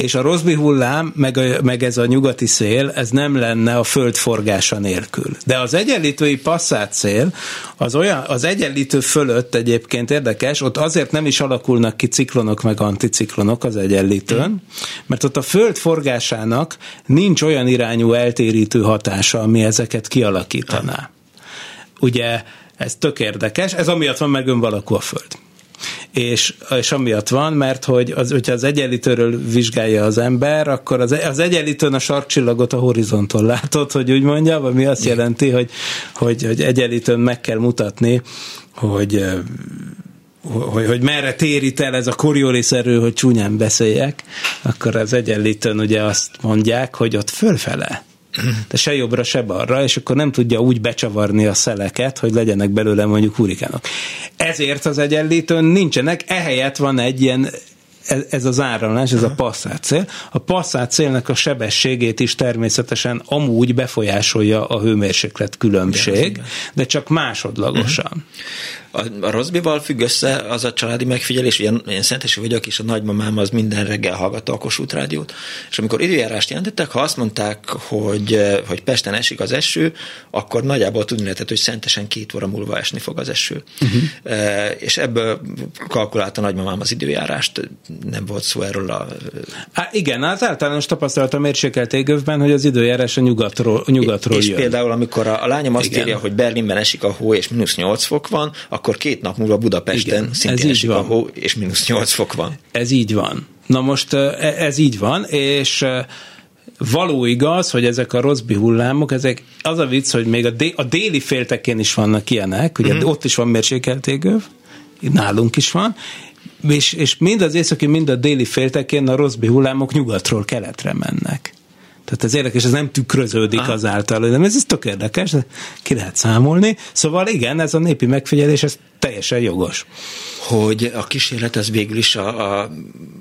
és a Rosby hullám, meg, a, meg ez a nyugati szél, ez nem lenne a föld forgása nélkül. De az egyenlítői passzát szél, az, olyan, az egyenlítő fölött egyébként érdekes, ott azért nem is alakulnak ki ciklonok meg anticiklonok az egyenlítőn, mert ott a föld forgásának nincs olyan irányú eltérítő hatása, ami ezeket kialakítaná. Ugye ez tök érdekes, ez amiatt van meg önvalakú a föld és, és amiatt van, mert hogy az, hogyha az egyenlítőről vizsgálja az ember, akkor az, az egyenlítőn a sarkcsillagot a horizonton látod, hogy úgy mondja, ami azt jelenti, hogy, hogy, hogy egyenlítőn meg kell mutatni, hogy hogy, hogy merre térít el ez a Coriolis-erő, hogy csúnyán beszéljek, akkor az egyenlítőn ugye azt mondják, hogy ott fölfele de se jobbra, se balra, és akkor nem tudja úgy becsavarni a szeleket, hogy legyenek belőle mondjuk hurikánok. Ezért az egyenlítőn nincsenek, ehelyett van egy ilyen ez az áramlás, ez a passzát cél. A passzát célnak a sebességét is természetesen amúgy befolyásolja a hőmérséklet különbség, de csak másodlagosan. A, a Rosbival függ össze az a családi megfigyelés, hogy én szentesi vagyok, és a nagymamám az minden reggel hallgatta a Kossuth rádiót, és amikor időjárást jelentettek, ha azt mondták, hogy, hogy Pesten esik az eső, akkor nagyjából tudni lehetett, hogy szentesen két óra múlva esni fog az eső. Uh-huh. E, és ebből kalkulálta nagymamám az időjárást, nem volt szó erről a... Há, igen, az általános tapasztalat a mérsékelt égövben, hogy az időjárás a nyugatról, nyugatról és jön. például, amikor a, a lányom azt igen. írja, hogy Berlinben esik a hó, és mínusz 8 fok van, akkor két nap múlva Budapesten Igen, szintén ez esik a hó, és mínusz 8 fok van. Ez így van. Na most e, ez így van, és való igaz, hogy ezek a Rosby hullámok, ezek az a vicc, hogy még a, dé, a déli féltekén is vannak ilyenek, ugye mm-hmm. ott is van mérsékelt égöv, nálunk is van, és, és mind az északi, mind a déli féltekén a Rosby hullámok nyugatról keletre mennek. Tehát ez érdekes, ez nem tükröződik ah. azáltal, de ez, ez tök érdekes, ki lehet számolni. Szóval igen, ez a népi megfigyelés, ez teljesen jogos. Hogy a kísérlet az végül is a, a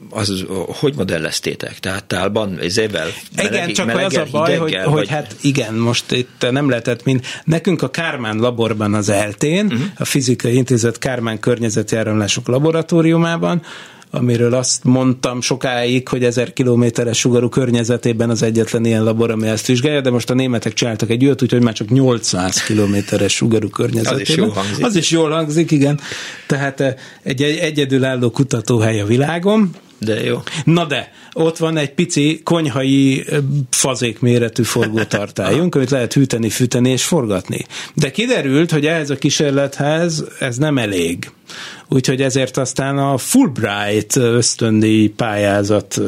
az, hogy modelleztétek? Tehát tálban, ezével meleg, Igen, csak az a baj, hogy, vagy... hogy hát igen, most itt nem lehetett mind. Nekünk a Kármán laborban az eltén, uh-huh. a Fizikai Intézet Kármán környezeti áramlások laboratóriumában, amiről azt mondtam sokáig, hogy ezer kilométeres sugarú környezetében az egyetlen ilyen labor, ami ezt vizsgálja, de most a németek csináltak egy olyat, úgyhogy már csak 800 kilométeres sugarú környezetében. Az is jól hangzik. Az is jól hangzik, igen. Tehát eh, egy, egy egyedülálló kutatóhely a világon, De jó. Na de, ott van egy pici konyhai fazék méretű forgótartályunk, amit lehet hűteni, fűteni és forgatni. De kiderült, hogy ehhez a kísérlethez ez nem elég úgyhogy ezért aztán a Fulbright ösztöndi pályázat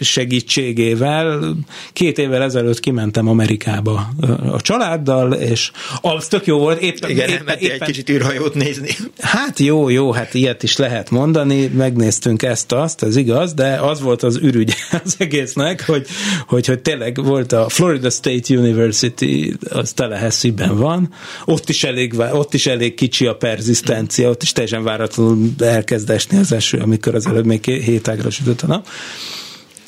segítségével két évvel ezelőtt kimentem Amerikába a családdal, és az tök jó volt. Éppen, Igen, éppen, éppen, egy kicsit űrhajót nézni. Hát jó, jó, hát ilyet is lehet mondani, megnéztünk ezt-azt, ez igaz, de az volt az ürügy az egésznek, hogy, hogy, hogy tényleg volt a Florida State University, az Tallahassee-ben van, ott is elég, ott is elég kicsi a perzisztencia, ott is teljesen várat váratlanul elkezd esni az eső, amikor az előbb még hétágra sütött a nap.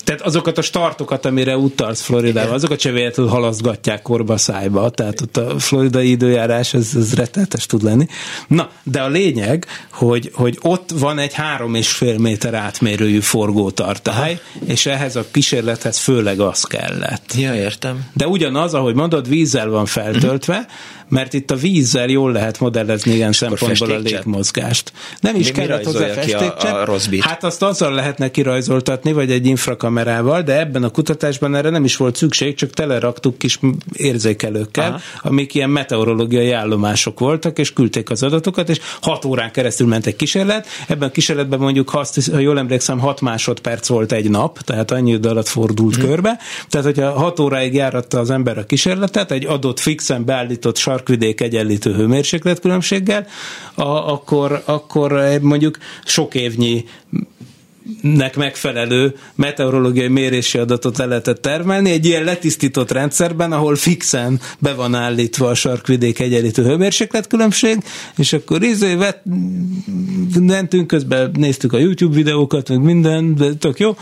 Tehát azokat a startokat, amire utalsz Floridában, azokat se véletlenül halasztgatják korba szájba, tehát ott a floridai időjárás, ez, ez rettenetes tud lenni. Na, de a lényeg, hogy, hogy ott van egy három és fél méter átmérőjű forgótartály, és ehhez a kísérlethez főleg az kellett. Ja, értem. De ugyanaz, ahogy mondod, vízzel van feltöltve, uh-huh mert itt a vízzel jól lehet modellezni ilyen szempontból a légmozgást. Nem is Mi kellett hozzá festékcsepp. A, a hát azt azzal lehetne kirajzoltatni, vagy egy infrakamerával, de ebben a kutatásban erre nem is volt szükség, csak teleraktuk kis érzékelőkkel, Aha. amik ilyen meteorológiai állomások voltak, és küldték az adatokat, és hat órán keresztül ment egy kísérlet. Ebben a kísérletben mondjuk, ha, azt, ha jól emlékszem, 6 másodperc volt egy nap, tehát annyi idő alatt fordult hmm. körbe. Tehát, hogyha 6 óráig járatta az ember a kísérletet, egy adott fixen beállított sar sarkvidék egyenlítő hőmérséklet különbséggel, a, akkor, akkor mondjuk sok évnyi nek megfelelő meteorológiai mérési adatot le lehetett termelni egy ilyen letisztított rendszerben, ahol fixen be van állítva a sarkvidék egyenlítő hőmérséklet különbség, és akkor izé vett, mentünk, közben néztük a YouTube videókat, meg minden, de tök jó,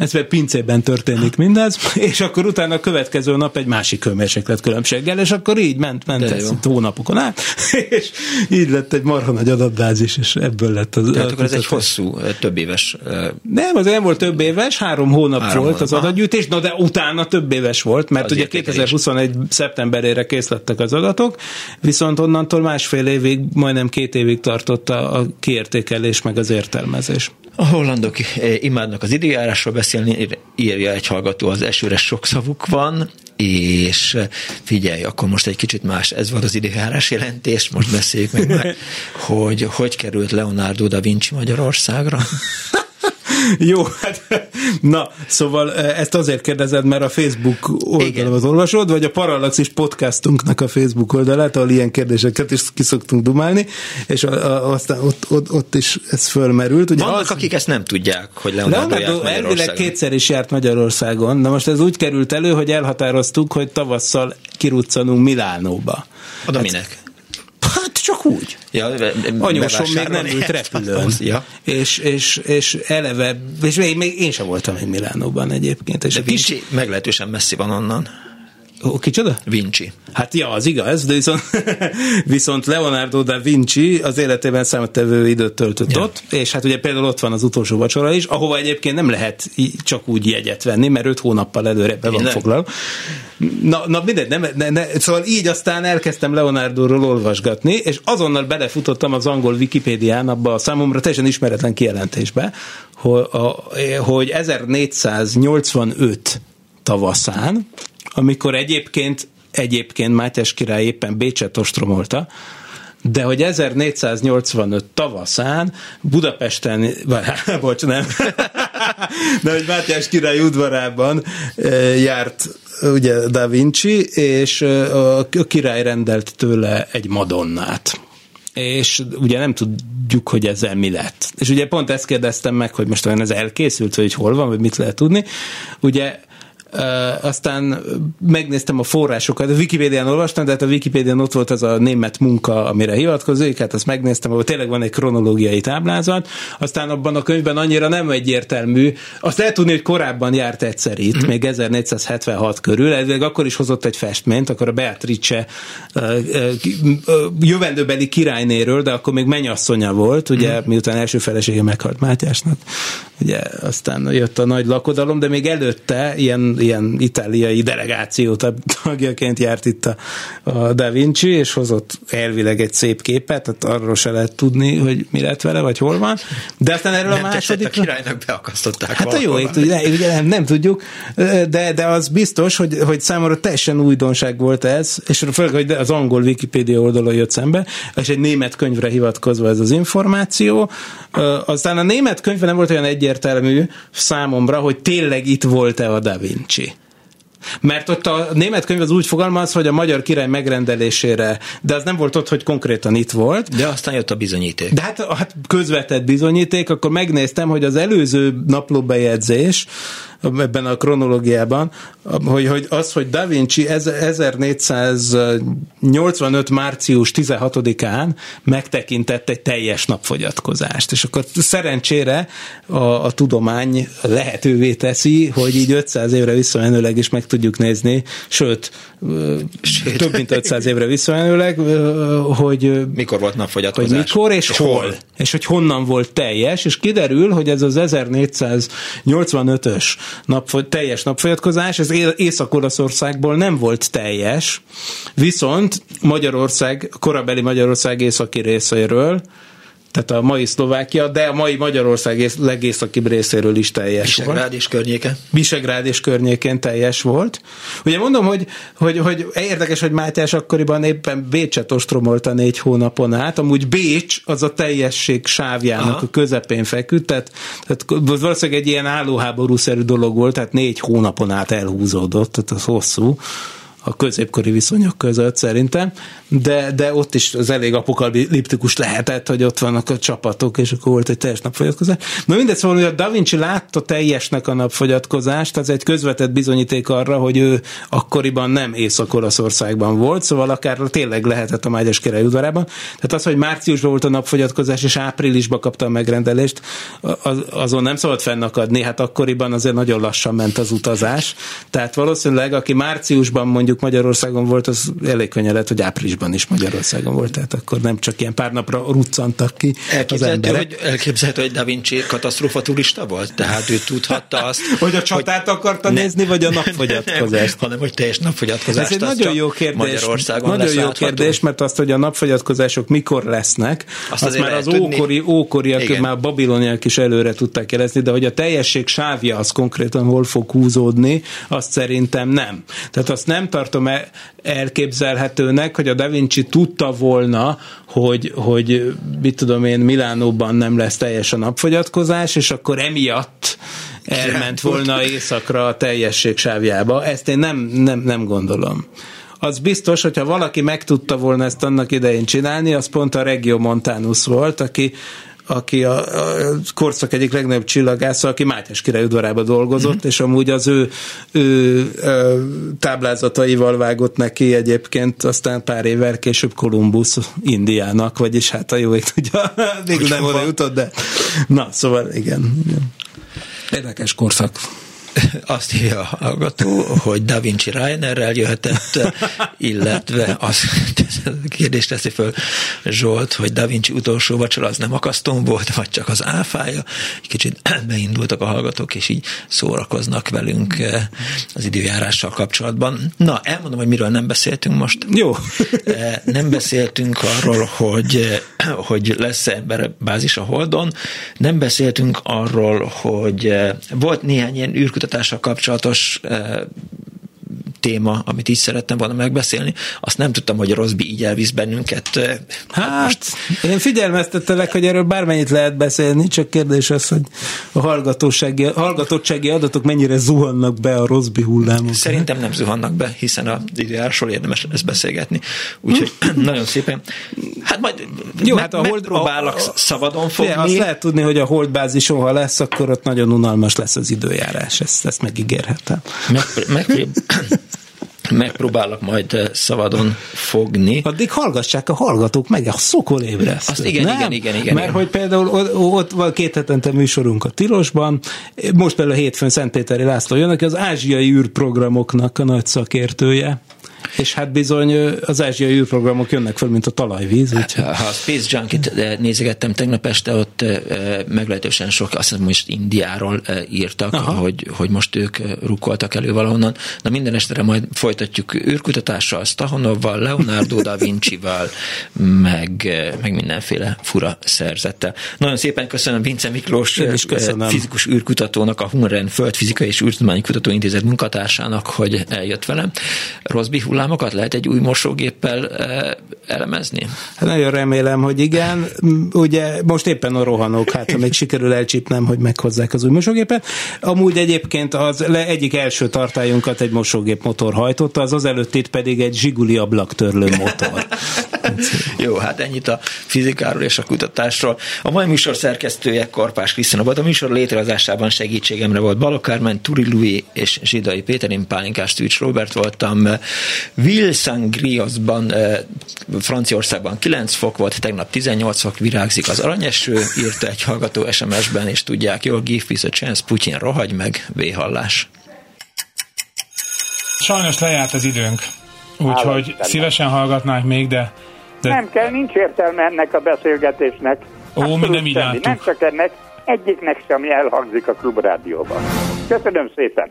ez pedig pincében történik mindez, és akkor utána a következő nap egy másik hőmérséklet különbséggel, és akkor így ment, ment ez hónapokon át, és így lett egy marha nagy adatbázis, és ebből lett az. Tehát akkor ez egy hosszú, több éves. Nem, az nem volt több éves, három hónap három volt hónap. az adatgyűjtés, na de utána több éves volt, mert az ugye 2021 szeptemberére kész lettek az adatok, viszont onnantól másfél évig, majdnem két évig tartott a kiértékelés meg az értelmezés. A hollandok imádnak az időjárásról beszélni, írja egy hallgató, az esőre sok szavuk van, és figyelj, akkor most egy kicsit más, ez volt az időjárás jelentés, most beszéljük meg már, hogy hogy került Leonardo da Vinci Magyarországra. Jó, hát na, szóval ezt azért kérdezed, mert a Facebook oldalamat olvasod, vagy a Parallaxis podcastunknak a Facebook oldalát, ahol ilyen kérdéseket is kiszoktunk dumálni, és a, a, aztán ott, ott, ott is ez fölmerült. Ugye Vannak, az, akik ezt nem tudják, hogy Leonardo, Leonardo elvileg kétszer is járt Magyarországon, de most ez úgy került elő, hogy elhatároztuk, hogy tavasszal kiruccanunk Milánóba. Oda hát, minek? Hát csak úgy. Ja, Anyósom még nem ült repülőn. Ja. És, és, és eleve, és még, még én sem voltam még Milánóban egyébként. És De kis... meglehetősen messzi van onnan. Ó, kicsoda? Vinci. Hát ja, az igaz, de viszont, viszont Leonardo da Vinci az életében számottevő időt töltött ja. ott, és hát ugye például ott van az utolsó vacsora is, ahova egyébként nem lehet csak úgy jegyet venni, mert öt hónappal előre be van foglalva. Na, na mindegy, nem, ne, ne, szóval így aztán elkezdtem Leonardo-ról olvasgatni, és azonnal belefutottam az angol Wikipédián abba a számomra teljesen ismeretlen kijelentésbe, hogy, a, hogy 1485 tavaszán, amikor egyébként egyébként Mátyás király éppen Bécset ostromolta, de hogy 1485 tavaszán Budapesten, vagy, bocs, nem, de hogy Mátyás király udvarában eh, járt ugye Da Vinci, és eh, a király rendelt tőle egy madonnát és ugye nem tudjuk, hogy ezzel mi lett. És ugye pont ezt kérdeztem meg, hogy most olyan ez elkészült, hogy hol van, vagy mit lehet tudni. Ugye aztán megnéztem a forrásokat, a Wikipédián olvastam, de hát a Wikipédián ott volt az a német munka, amire hivatkozik, hát azt megnéztem, ahol tényleg van egy kronológiai táblázat, aztán abban a könyvben annyira nem egyértelmű, azt lehet tudni, hogy korábban járt egyszer itt, mm. még 1476 körül, ez akkor is hozott egy festményt, akkor a Beatrice jövendőbeli királynéről, de akkor még mennyasszonya volt, ugye, mm. miután első felesége meghalt Mátyásnak, ugye aztán jött a nagy lakodalom, de még előtte ilyen, ilyen itáliai delegáció tagjaként járt itt a, a Da Vinci, és hozott elvileg egy szép képet, tehát arról se lehet tudni, hogy mi lett vele, vagy hol van. De aztán erről nem a második... a királynak beakasztották Hát a jó ég, ugye, ugye nem, nem tudjuk, de, de az biztos, hogy, hogy számomra teljesen újdonság volt ez, és főleg, hogy az angol Wikipedia oldalon jött szembe, és egy német könyvre hivatkozva ez az információ. Aztán a német könyvben nem volt olyan egyértelmű számomra, hogy tényleg itt volt-e a Da Vinci. Mert ott a német könyv az úgy fogalmaz, hogy a magyar király megrendelésére, de az nem volt ott, hogy konkrétan itt volt. De aztán jött a bizonyíték. De hát, hát közvetett bizonyíték, akkor megnéztem, hogy az előző naplóbejegyzés, ebben a kronológiában, hogy, hogy az, hogy Da Vinci 1485. március 16-án megtekintett egy teljes napfogyatkozást. És akkor szerencsére a, a tudomány lehetővé teszi, hogy így 500 évre visszamenőleg is meg tudjuk nézni, sőt, sőt. több mint 500 évre visszamenőleg, hogy mikor volt napfogyatkozás. Hogy mikor és, és hol. hol. És hogy honnan volt teljes, és kiderül, hogy ez az 1485-ös nap, teljes napfogyatkozás, ez Észak-Olaszországból nem volt teljes, viszont Magyarország, korabeli Magyarország északi részéről tehát a mai Szlovákia, de a mai Magyarország legészakibb részéről is teljes Visegrád volt. és környéke. Visegrád és környékén teljes volt. Ugye mondom, hogy, hogy, hogy érdekes, hogy Mátyás akkoriban éppen Bécset ostromolta négy hónapon át, amúgy Bécs az a teljesség sávjának Aha. a közepén feküdt, tehát, tehát valószínűleg egy ilyen állóháborúszerű dolog volt, tehát négy hónapon át elhúzódott, tehát az hosszú a középkori viszonyok között szerintem, de, de ott is az elég apokaliptikus lehetett, hogy ott vannak a csapatok, és akkor volt egy teljes napfogyatkozás. Na mindegy, szóval, hogy a Da Vinci látta teljesnek a napfogyatkozást, az egy közvetett bizonyíték arra, hogy ő akkoriban nem Észak-Olaszországban volt, szóval akár tényleg lehetett a Mágyas király udvarában. Tehát az, hogy márciusban volt a napfogyatkozás, és áprilisban kapta a megrendelést, az, azon nem szabad fennakadni, hát akkoriban azért nagyon lassan ment az utazás. Tehát valószínűleg, aki márciusban mondjuk mondjuk Magyarországon volt, az elég könnyen lett, hogy áprilisban is Magyarországon volt, tehát akkor nem csak ilyen pár napra ruccantak ki az emberek. Hogy, elképzelhető, hogy Da Vinci katasztrófa turista volt, tehát ő tudhatta azt. hogy a csatát hogy akarta ne, nézni, vagy a napfogyatkozást? hanem, hogy teljes napfogyatkozást. Ez egy nagyon jó kérdés. Magyarországon nagyon jó kérdés, mert azt, hogy a napfogyatkozások mikor lesznek, azt, azt már az ókori, ókoriak, Igen. már babiloniak is előre tudták jelezni, de hogy a teljesség sávja az konkrétan hol fog húzódni, azt szerintem nem. Tehát azt nem tartom e- elképzelhetőnek, hogy a Da Vinci tudta volna, hogy, hogy mit tudom én, Milánóban nem lesz teljes a napfogyatkozás, és akkor emiatt elment volna éjszakra a teljesség sávjába. Ezt én nem, nem, nem gondolom az biztos, hogyha valaki meg tudta volna ezt annak idején csinálni, az pont a Regio Montanus volt, aki aki a, a korszak egyik legnagyobb csillagásza, aki Mátyás király udvarában dolgozott, mm-hmm. és amúgy az ő, ő, ő táblázataival vágott neki egyébként, aztán pár évvel később Kolumbusz Indiának, vagyis hát a jó ég tudja, végül nem oda jutott, de na, szóval igen. Érdekes korszak. Azt írja a hallgató, hogy Da Vinci Reinerrel jöhetett, illetve az kérdést teszi föl Zsolt, hogy Da Vinci utolsó vacsora az nem akasztón volt, vagy csak az áfája. Kicsit beindultak a hallgatók, és így szórakoznak velünk eh, az időjárással kapcsolatban. Na, elmondom, hogy miről nem beszéltünk most. Jó. Eh, nem beszéltünk arról, hogy, eh, hogy lesz-e emberbázis a Holdon, nem beszéltünk arról, hogy volt néhány ilyen űrkutatás kutatással kapcsolatos eh, téma, amit így szerettem volna megbeszélni. Azt nem tudtam, hogy Rosby így elvisz bennünket. Hát, most... én figyelmeztettelek, hogy erről bármennyit lehet beszélni, csak kérdés az, hogy a hallgatósági, hallgatottsági adatok mennyire zuhannak be a Rosby hullámok. Szerintem nem zuhannak be, hiszen a időjárásról érdemes ezt beszélgetni. Úgyhogy nagyon szépen. Hát majd Jó, hát a hold, próbálok a, a, szabadon fogni. Azt lehet tudni, hogy a holdbázison, ha lesz, akkor ott nagyon unalmas lesz az időjárás. Ezt, ezt megígérhetem. Meg, meg, megpróbálok majd eh, szabadon fogni. Addig hallgassák a hallgatók meg a szokolébresztőt. Azt igen, nem? igen, igen, igen. Mert igen. hogy például ott van két hetente műsorunk a Tilosban, most például a hétfőn Szentpéteri László jön, aki az ázsiai űrprogramoknak a nagy szakértője És hát bizony az ázsiai űrprogramok jönnek föl, mint a talajvíz. Hát, ha a Space Junkie-t nézegettem tegnap este, ott meglehetősen sok, azt hiszem most Indiáról írtak, hogy, hogy most ők rukkoltak elő valahonnan. Na minden estere majd folytatjuk űrkutatással, Stahanovval, Leonardo da Vinci-val, meg, meg mindenféle fura szerzettel. Nagyon szépen köszönöm Vince Miklós köszönöm. fizikus űrkutatónak, a Hunren Földfizikai és űrtudományi Kutatóintézet munkatársának, hogy eljött velem. Rosby hullámokat lehet egy új mosógéppel elemezni? Hát nagyon remélem, hogy igen. Ugye most éppen a rohanok, hát ha még sikerül elcsípnem, hogy meghozzák az új mosógépet. Amúgy egyébként az egyik első tartályunkat egy mosógép motor hajtotta, az az előttit pedig egy zsiguli ablaktörlő motor. Jó, hát ennyit a fizikáról és a kutatásról. A mai műsor szerkesztője Karpás Krisztina volt. A műsor létrehozásában segítségemre volt Balok Kármen, Turi Louis és Zsidai Péter, én Pálinkás Tűcs Robert voltam. Vilsangriosban, eh, Franciaországban 9 fok volt, tegnap 18 fok, virágzik az aranyeső, írta egy hallgató SMS-ben, és tudják jól, give peace a chance, Putyin rohagy meg, véhallás. Sajnos lejárt az időnk, úgyhogy szívesen hallgatnánk még, de, de... Nem kell, nincs értelme ennek a beszélgetésnek. Ó, mi nem így Nem csak ennek, egyiknek sem elhangzik a klubrádióban. Köszönöm szépen!